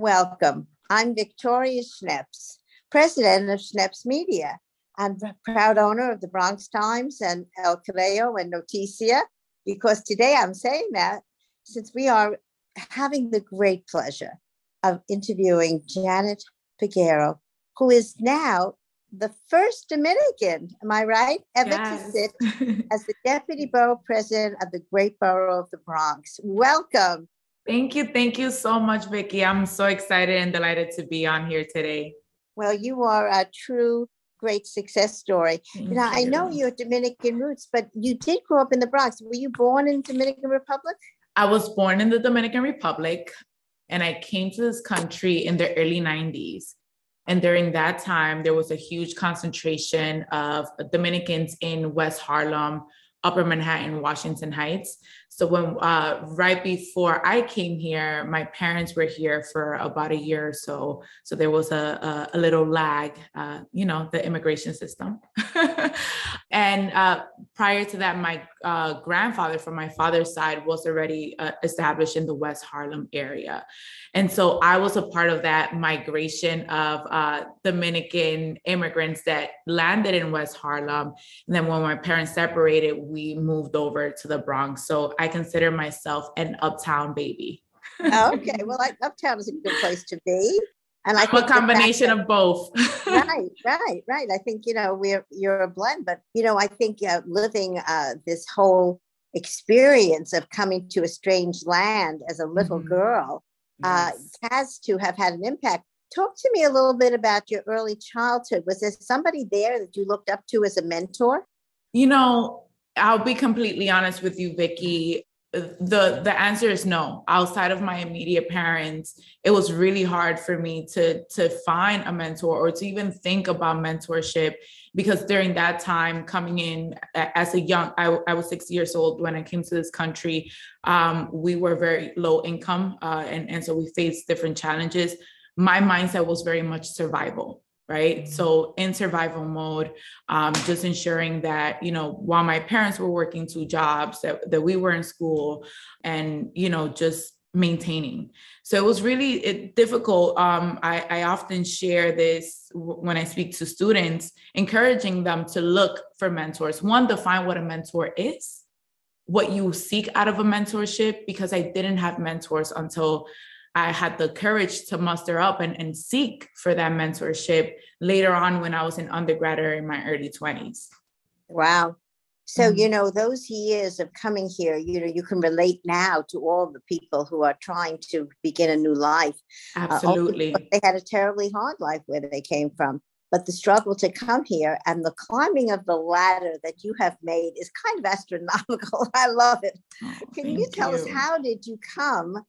Welcome. I'm Victoria Schneps, president of Schneps Media. I'm proud owner of the Bronx Times and El Correo and Noticia, because today I'm saying that since we are having the great pleasure of interviewing Janet Peguero, who is now the first Dominican, am I right, ever yes. to sit as the deputy borough president of the great borough of the Bronx. Welcome. Thank you. Thank you so much, Vicki. I'm so excited and delighted to be on here today. Well, you are a true great success story. Thank now, you. I know you're Dominican roots, but you did grow up in the Bronx. Were you born in Dominican Republic? I was born in the Dominican Republic and I came to this country in the early 90s. And during that time, there was a huge concentration of Dominicans in West Harlem, Upper Manhattan, Washington Heights. So when uh, right before I came here, my parents were here for about a year or so. So there was a, a, a little lag, uh, you know, the immigration system. and uh, prior to that, my uh, grandfather from my father's side was already uh, established in the West Harlem area. And so I was a part of that migration of uh, Dominican immigrants that landed in West Harlem. And then when my parents separated, we moved over to the Bronx. So I consider myself an uptown baby. okay. Well, I, uptown is a good place to be. And I think a combination that, of both. right, right, right. I think you know we're you're a blend, but you know I think uh, living uh, this whole experience of coming to a strange land as a little mm-hmm. girl uh, yes. has to have had an impact. Talk to me a little bit about your early childhood. Was there somebody there that you looked up to as a mentor? You know, I'll be completely honest with you, Vicki the the answer is no. Outside of my immediate parents it was really hard for me to to find a mentor or to even think about mentorship because during that time coming in as a young i, I was six years old when i came to this country. Um, we were very low income uh, and, and so we faced different challenges. My mindset was very much survival right? So in survival mode um, just ensuring that you know while my parents were working two jobs that, that we were in school and you know just maintaining. So it was really it, difficult. Um, I, I often share this when i speak to students encouraging them to look for mentors. One define what a mentor is what you seek out of a mentorship because i didn't have mentors until I had the courage to muster up and, and seek for that mentorship later on when I was an undergrad or in my early 20s. Wow. So, mm-hmm. you know, those years of coming here, you know, you can relate now to all the people who are trying to begin a new life. Uh, Absolutely. Uh, they had a terribly hard life where they came from. But the struggle to come here and the climbing of the ladder that you have made is kind of astronomical. I love it. Oh, can you tell you. us how did you come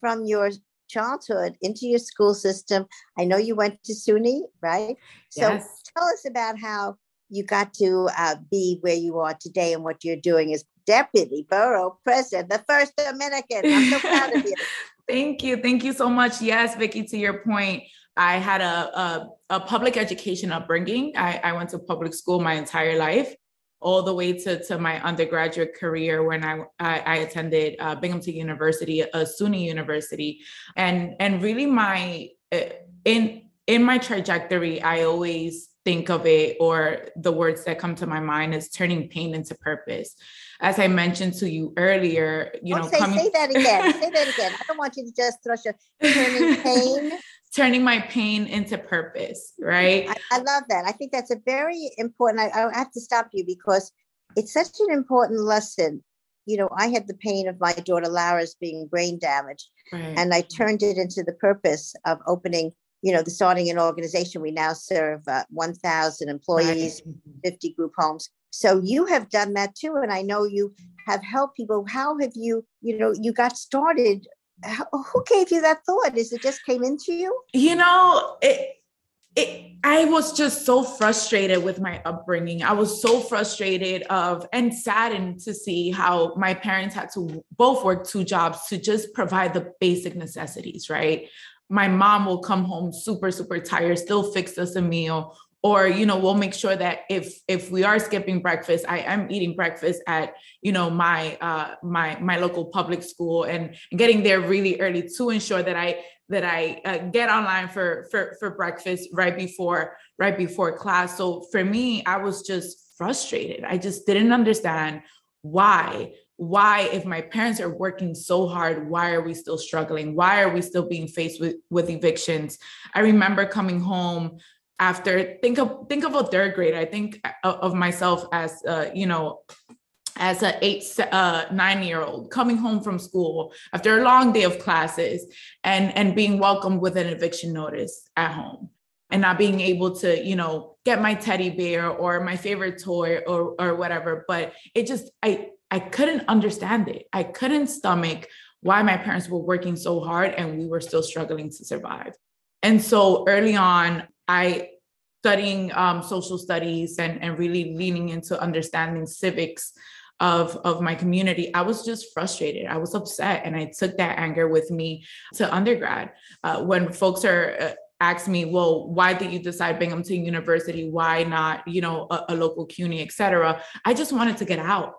from your childhood into your school system. I know you went to SUNY, right? So yes. tell us about how you got to uh, be where you are today and what you're doing as deputy borough president, the first Dominican. I'm so proud of you. Thank you. Thank you so much. Yes, Vicki, to your point, I had a, a, a public education upbringing. I, I went to public school my entire life all the way to, to my undergraduate career when I, I, I attended uh, Binghamton University, a SUNY university. And, and really my, uh, in, in my trajectory, I always think of it or the words that come to my mind is turning pain into purpose. As I mentioned to you earlier, you oh, know, say, coming... say that again. say that again. I don't want you to just thrush your turning pain turning my pain into purpose, right? I, I love that. I think that's a very important. I, I have to stop you because it's such an important lesson. You know, I had the pain of my daughter Lara's being brain damaged, right. and I turned it into the purpose of opening. You know, the starting an organization. We now serve uh, 1,000 employees, right. 50 group homes. So you have done that too, and I know you have helped people. How have you? You know, you got started who gave you that thought? Is it just came into you? You know, it, it, I was just so frustrated with my upbringing. I was so frustrated of and saddened to see how my parents had to both work two jobs to just provide the basic necessities, right? My mom will come home super, super tired, still fix us a meal, or you know we'll make sure that if if we are skipping breakfast i am eating breakfast at you know my uh my my local public school and getting there really early to ensure that i that I uh, get online for for for breakfast right before right before class. So for me, I was just frustrated. I just didn't understand why why if my parents are working so hard why are we still struggling why are we still being faced with with evictions i remember coming home after think of think of a third grade i think of myself as uh, you know as an eight uh, nine year old coming home from school after a long day of classes and and being welcomed with an eviction notice at home and not being able to you know get my teddy bear or my favorite toy or or whatever but it just i I couldn't understand it. I couldn't stomach why my parents were working so hard and we were still struggling to survive. And so early on, I studying um, social studies and, and really leaning into understanding civics of, of my community, I was just frustrated. I was upset. And I took that anger with me to undergrad. Uh, when folks are uh, me, well, why did you decide Binghamton University? Why not, you know, a, a local CUNY, et cetera? I just wanted to get out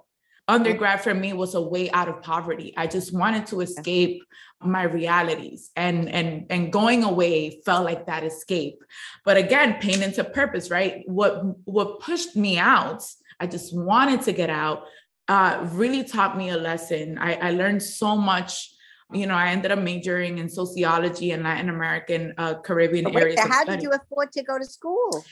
undergrad for me was a way out of poverty. I just wanted to escape my realities and and and going away felt like that escape. But again, pain into purpose, right? What what pushed me out, I just wanted to get out, uh, really taught me a lesson. I, I learned so much you know, I ended up majoring in sociology and Latin American uh, Caribbean Wait, areas. How did you afford to go to school?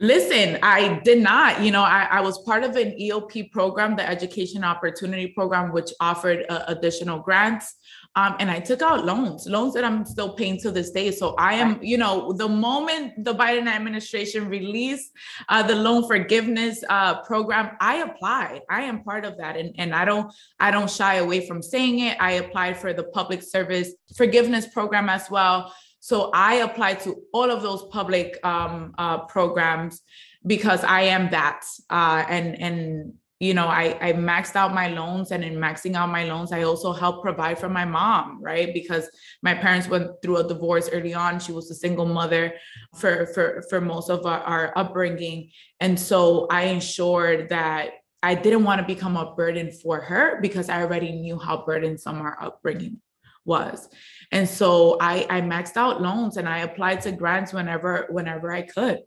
Listen, I did not. You know, I, I, was part of an EOP program, the Education Opportunity Program, which offered uh, additional grants. Um, and I took out loans, loans that I'm still paying to this day. So I am, you know, the moment the Biden administration released uh, the loan forgiveness uh, program, I applied. I am part of that, and and I don't I don't shy away from saying it. I applied for the public service forgiveness program as well. So I applied to all of those public um, uh, programs because I am that. Uh, and and you know, I, I maxed out my loans, and in maxing out my loans, I also helped provide for my mom, right? Because my parents went through a divorce early on. She was a single mother for for for most of our, our upbringing, and so I ensured that I didn't want to become a burden for her because I already knew how burdensome our upbringing was. And so I, I maxed out loans and I applied to grants whenever whenever I could.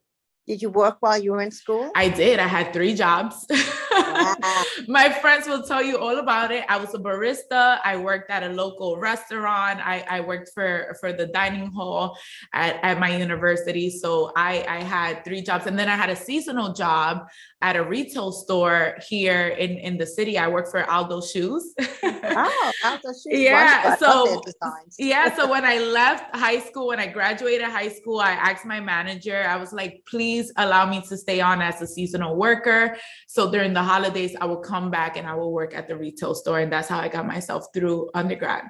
Did you work while you were in school? I did. I had three jobs. My friends will tell you all about it. I was a barista. I worked at a local restaurant. I, I worked for, for the dining hall at, at my university. So I, I had three jobs. And then I had a seasonal job at a retail store here in, in the city. I worked for Aldo Shoes. oh, Aldo Shoes. Yeah. So, yeah. So when I left high school, when I graduated high school, I asked my manager, I was like, please allow me to stay on as a seasonal worker. So during the holidays, I will come back and I will work at the retail store. And that's how I got myself through undergrad.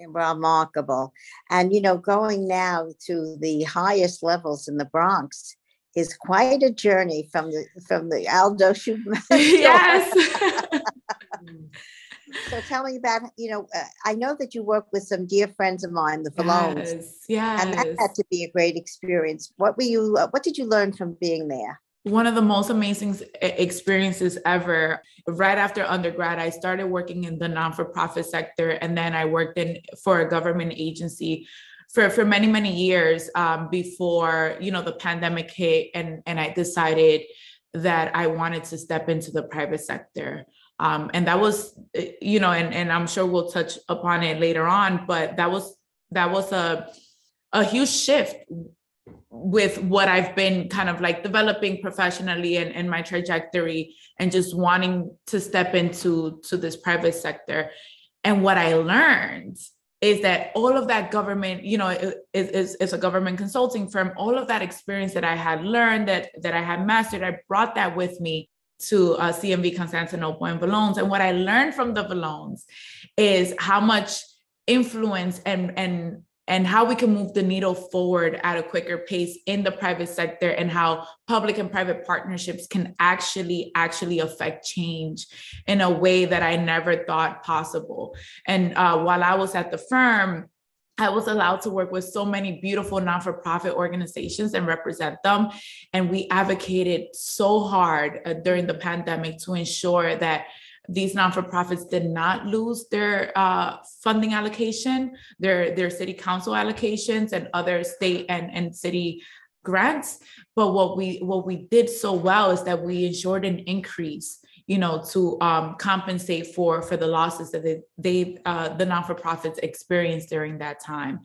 Remarkable. And, you know, going now to the highest levels in the Bronx, is quite a journey from the from the Aldo Schumann. yes. so tell me about you know uh, I know that you work with some dear friends of mine, the Vallones. Yes, yes. And that had to be a great experience. What were you? Uh, what did you learn from being there? One of the most amazing experiences ever. Right after undergrad, I started working in the non-for-profit sector, and then I worked in for a government agency for for many many years um, before you know the pandemic hit and and I decided that I wanted to step into the private sector. Um, and that was eh, you know and and I'm sure we'll touch upon it later on but that was that was a a huge shift with what I've been kind of like developing professionally and, and my trajectory and just wanting to step into to this private sector. And what I learned is that all of that government, you know, is, is, a government consulting firm, all of that experience that I had learned, that, that I had mastered, I brought that with me to uh, CMV Constantinople and Vallones. And what I learned from the Vallones is how much influence and, and and how we can move the needle forward at a quicker pace in the private sector and how public and private partnerships can actually actually affect change in a way that i never thought possible and uh, while i was at the firm I was allowed to work with so many beautiful non for profit organizations and represent them. And we advocated so hard uh, during the pandemic to ensure that these non-for-profits did not lose their uh, funding allocation, their their city council allocations and other state and, and city grants. But what we what we did so well is that we ensured an increase you know, to um, compensate for for the losses that they, they uh, the non-for-profits experienced during that time.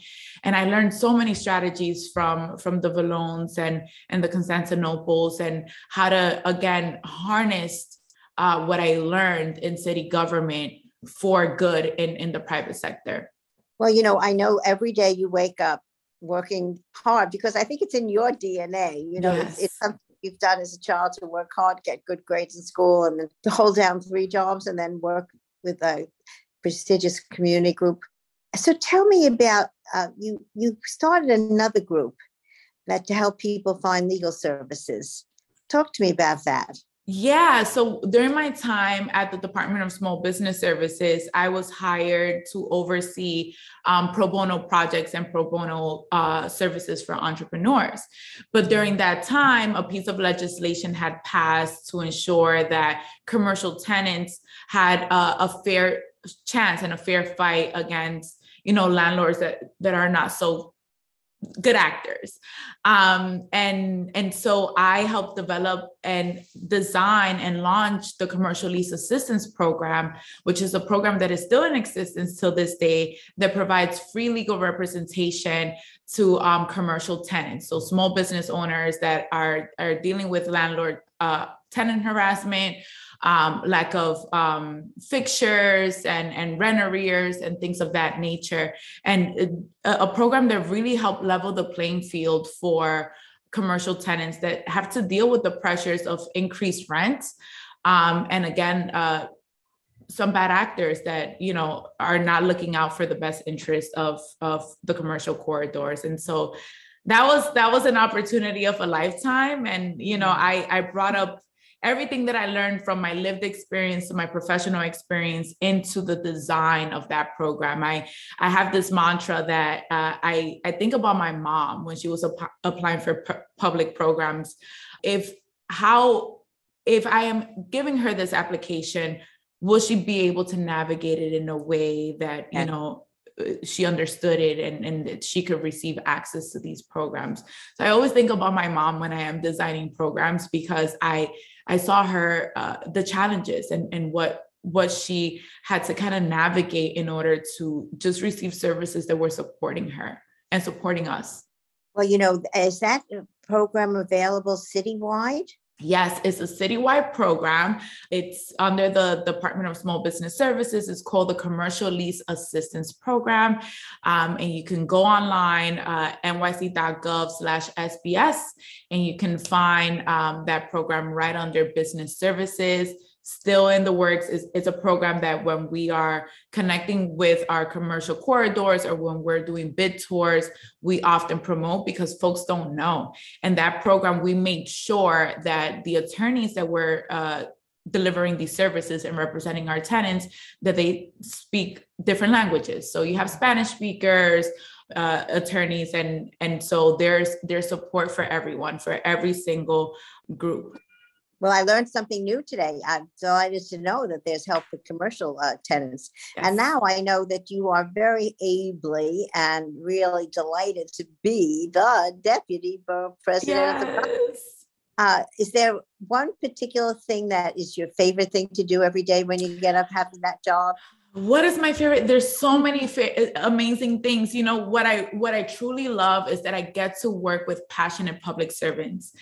And I learned so many strategies from from the Vallones and and the Constantinoples and how to again harness uh, what I learned in city government for good in in the private sector. Well, you know, I know every day you wake up working hard because I think it's in your DNA. You know, yes. it's, it's, something you've done as a child to work hard, get good grades in school, and then to hold down three jobs and then work with a prestigious community group. So tell me about uh, you. You started another group that to help people find legal services. Talk to me about that. Yeah. So during my time at the Department of Small Business Services, I was hired to oversee um, pro bono projects and pro bono uh, services for entrepreneurs. But during that time, a piece of legislation had passed to ensure that commercial tenants had a, a fair chance and a fair fight against you know landlords that that are not so good actors. Um, and and so i helped develop and design and launch the commercial lease assistance program which is a program that is still in existence till this day that provides free legal representation to um, commercial tenants. So small business owners that are are dealing with landlord uh, tenant harassment um, lack of um, fixtures and, and rent arrears and things of that nature. And a, a program that really helped level the playing field for commercial tenants that have to deal with the pressures of increased rents. Um, and again, uh, some bad actors that you know are not looking out for the best interest of of the commercial corridors and so that was that was an opportunity of a lifetime and you know i i brought up everything that I learned from my lived experience to my professional experience into the design of that program. I I have this mantra that uh, I I think about my mom when she was ap- applying for p- public programs. If how if I am giving her this application, will she be able to navigate it in a way that you know she understood it and, and that she could receive access to these programs. So I always think about my mom when I am designing programs because I I saw her uh, the challenges and and what what she had to kind of navigate in order to just receive services that were supporting her and supporting us. Well, you know, is that program available citywide? Yes, it's a citywide program. It's under the Department of Small Business Services. It's called the Commercial Lease Assistance Program. Um, and you can go online, uh, nyc.gov slash SBS, and you can find um, that program right under Business Services still in the works is it's a program that when we are connecting with our commercial corridors or when we're doing bid tours we often promote because folks don't know. And that program we made sure that the attorneys that we're uh, delivering these services and representing our tenants that they speak different languages. So you have spanish speakers uh, attorneys and and so there's there's support for everyone for every single group well, I learned something new today. I'm delighted to know that there's help for commercial uh, tenants. Yes. And now I know that you are very ably and really delighted to be the deputy borough president yes. of the uh, is there one particular thing that is your favorite thing to do every day when you get up having that job? What is my favorite? There's so many fa- uh, amazing things. You know what i what i truly love is that i get to work with passionate public servants.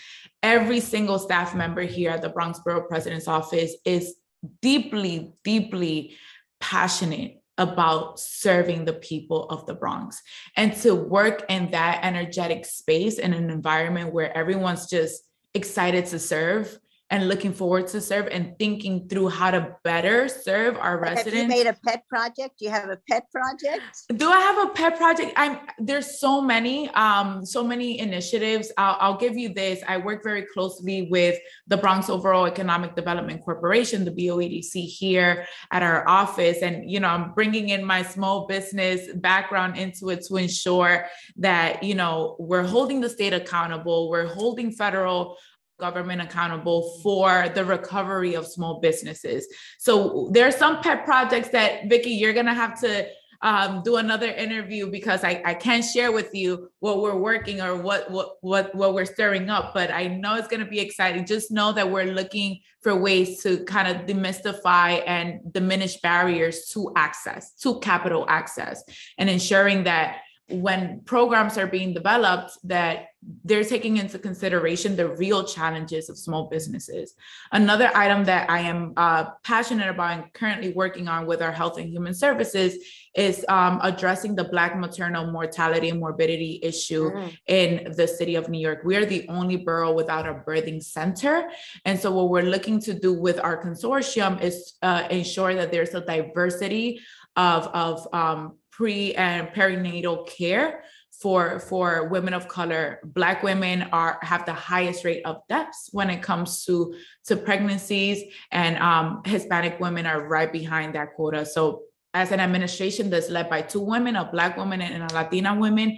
Every single staff member here at the bronx borough president's office is deeply deeply passionate about serving the people of the bronx. And to work in that energetic space in an environment where everyone's just excited to serve and looking forward to serve and thinking through how to better serve our residents. Have you made a pet project? Do you have a pet project? Do I have a pet project? I'm there's so many, um, so many initiatives. I'll, I'll give you this. I work very closely with the Bronx Overall Economic Development Corporation, the BOEDC here at our office, and you know I'm bringing in my small business background into it to ensure that you know we're holding the state accountable, we're holding federal government accountable for the recovery of small businesses. So there are some pet projects that Vicky, you're gonna have to um, do another interview because I, I can't share with you what we're working or what what what what we're stirring up. But I know it's going to be exciting. Just know that we're looking for ways to kind of demystify and diminish barriers to access, to capital access, and ensuring that when programs are being developed that they're taking into consideration the real challenges of small businesses. Another item that I am uh, passionate about and currently working on with our health and human services is um, addressing the Black maternal mortality and morbidity issue mm. in the city of New York. We are the only borough without a birthing center. And so, what we're looking to do with our consortium is uh, ensure that there's a diversity of, of um, pre and perinatal care for for women of color black women are have the highest rate of deaths when it comes to to pregnancies and um, hispanic women are right behind that quota so as an administration that's led by two women a black woman and a latina woman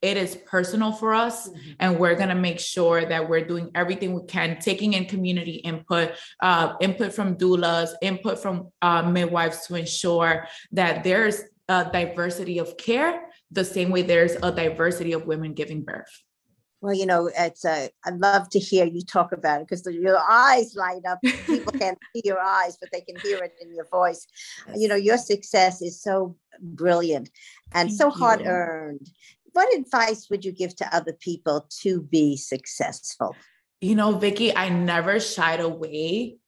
it is personal for us mm-hmm. and we're going to make sure that we're doing everything we can taking in community input uh, input from doulas input from uh, midwives to ensure that there's a diversity of care the same way there's a diversity of women giving birth. Well, you know, it's uh, a, I love to hear you talk about it because your eyes light up. People can't see your eyes, but they can hear it in your voice. Yes. You know, your success is so brilliant and Thank so hard earned. What advice would you give to other people to be successful? You know, Vicky, I never shied away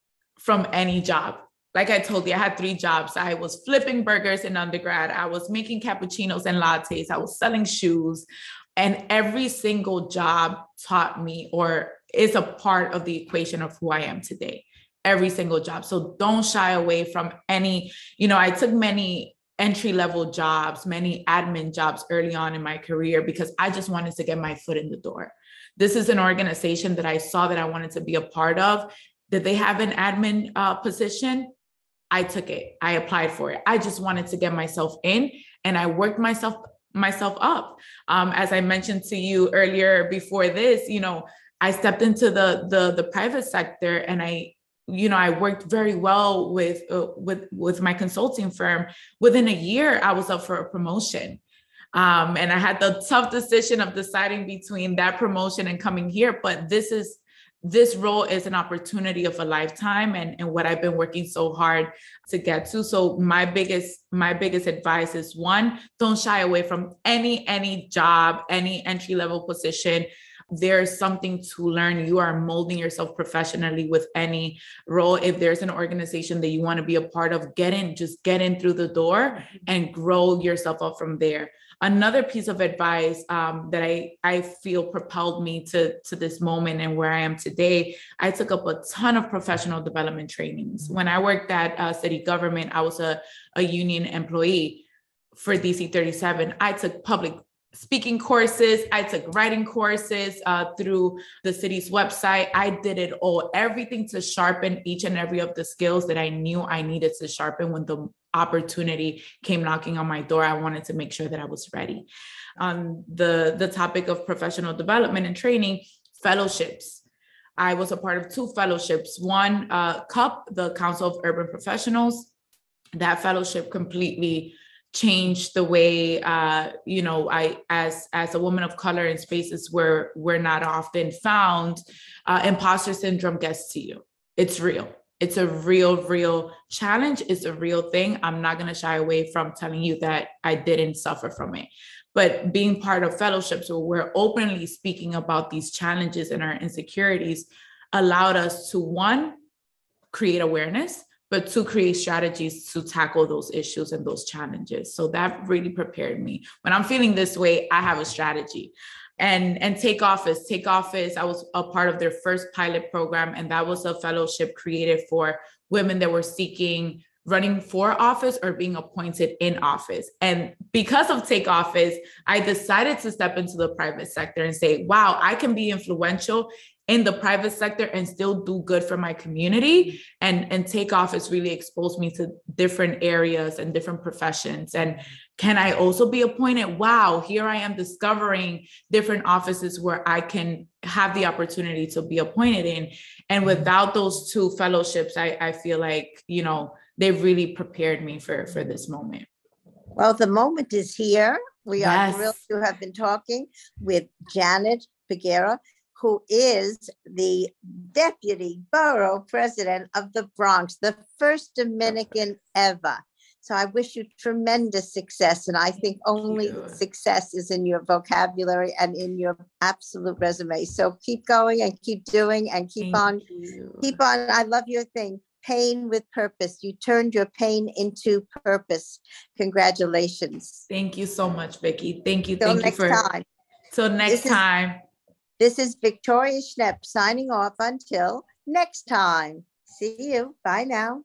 from any job like I told you, I had three jobs. I was flipping burgers in undergrad. I was making cappuccinos and lattes. I was selling shoes. And every single job taught me or is a part of the equation of who I am today. Every single job. So don't shy away from any, you know, I took many entry level jobs, many admin jobs early on in my career because I just wanted to get my foot in the door. This is an organization that I saw that I wanted to be a part of. Did they have an admin uh, position? I took it. I applied for it. I just wanted to get myself in and I worked myself myself up. Um, as I mentioned to you earlier before this, you know, I stepped into the the the private sector and I you know, I worked very well with uh, with with my consulting firm. Within a year, I was up for a promotion. Um, and I had the tough decision of deciding between that promotion and coming here. But this is this role is an opportunity of a lifetime and, and what I've been working so hard to get to. So my biggest, my biggest advice is one, don't shy away from any, any job, any entry level position. There's something to learn. You are molding yourself professionally with any role. If there's an organization that you want to be a part of, get in, just get in through the door mm-hmm. and grow yourself up from there another piece of advice um, that I, I feel propelled me to, to this moment and where I am today, I took up a ton of professional development trainings. When I worked at uh, city government, I was a, a union employee for DC 37. I took public speaking courses. I took writing courses uh, through the city's website. I did it all, everything to sharpen each and every of the skills that I knew I needed to sharpen when the opportunity came knocking on my door, I wanted to make sure that I was ready. On the, the topic of professional development and training, fellowships. I was a part of two fellowships. One, uh, CUP, the Council of Urban Professionals. That fellowship completely changed the way uh, you know i as as a woman of color in spaces where we're not often found uh, imposter syndrome gets to you it's real it's a real, real challenge. It's a real thing. I'm not going to shy away from telling you that I didn't suffer from it. But being part of fellowships where we're openly speaking about these challenges and our insecurities allowed us to one, create awareness, but to create strategies to tackle those issues and those challenges. So that really prepared me. When I'm feeling this way, I have a strategy and and take office take office. I was a part of their first pilot program and that was a fellowship created for women that were seeking running for office or being appointed in office. And because of take office i decided to step into the private sector and say wow i can be influential in the private sector and still do good for my community. And and take office really exposed me to different areas and different professions. And can i also be appointed? Wow here i am discovering different offices where i can have the opportunity to be appointed in. And mm-hmm. without those two fellowships i i feel like you know they really prepared me for for this moment. Well the moment is here. We yes. are thrilled to have been talking with janet Peguero who is the deputy borough president of the Bronx, the first Dominican ever. So I wish you tremendous success. And I think only success is in your vocabulary and in your absolute resume. So keep going and keep doing and keep Thank on, you. keep on. I love your thing. Pain with purpose. You turned your pain into purpose. Congratulations. Thank you so much, Vicki. Thank you. Till Thank next you for time. Till next this time. Is, this is Victoria Schneps signing off until next time. See you. Bye now.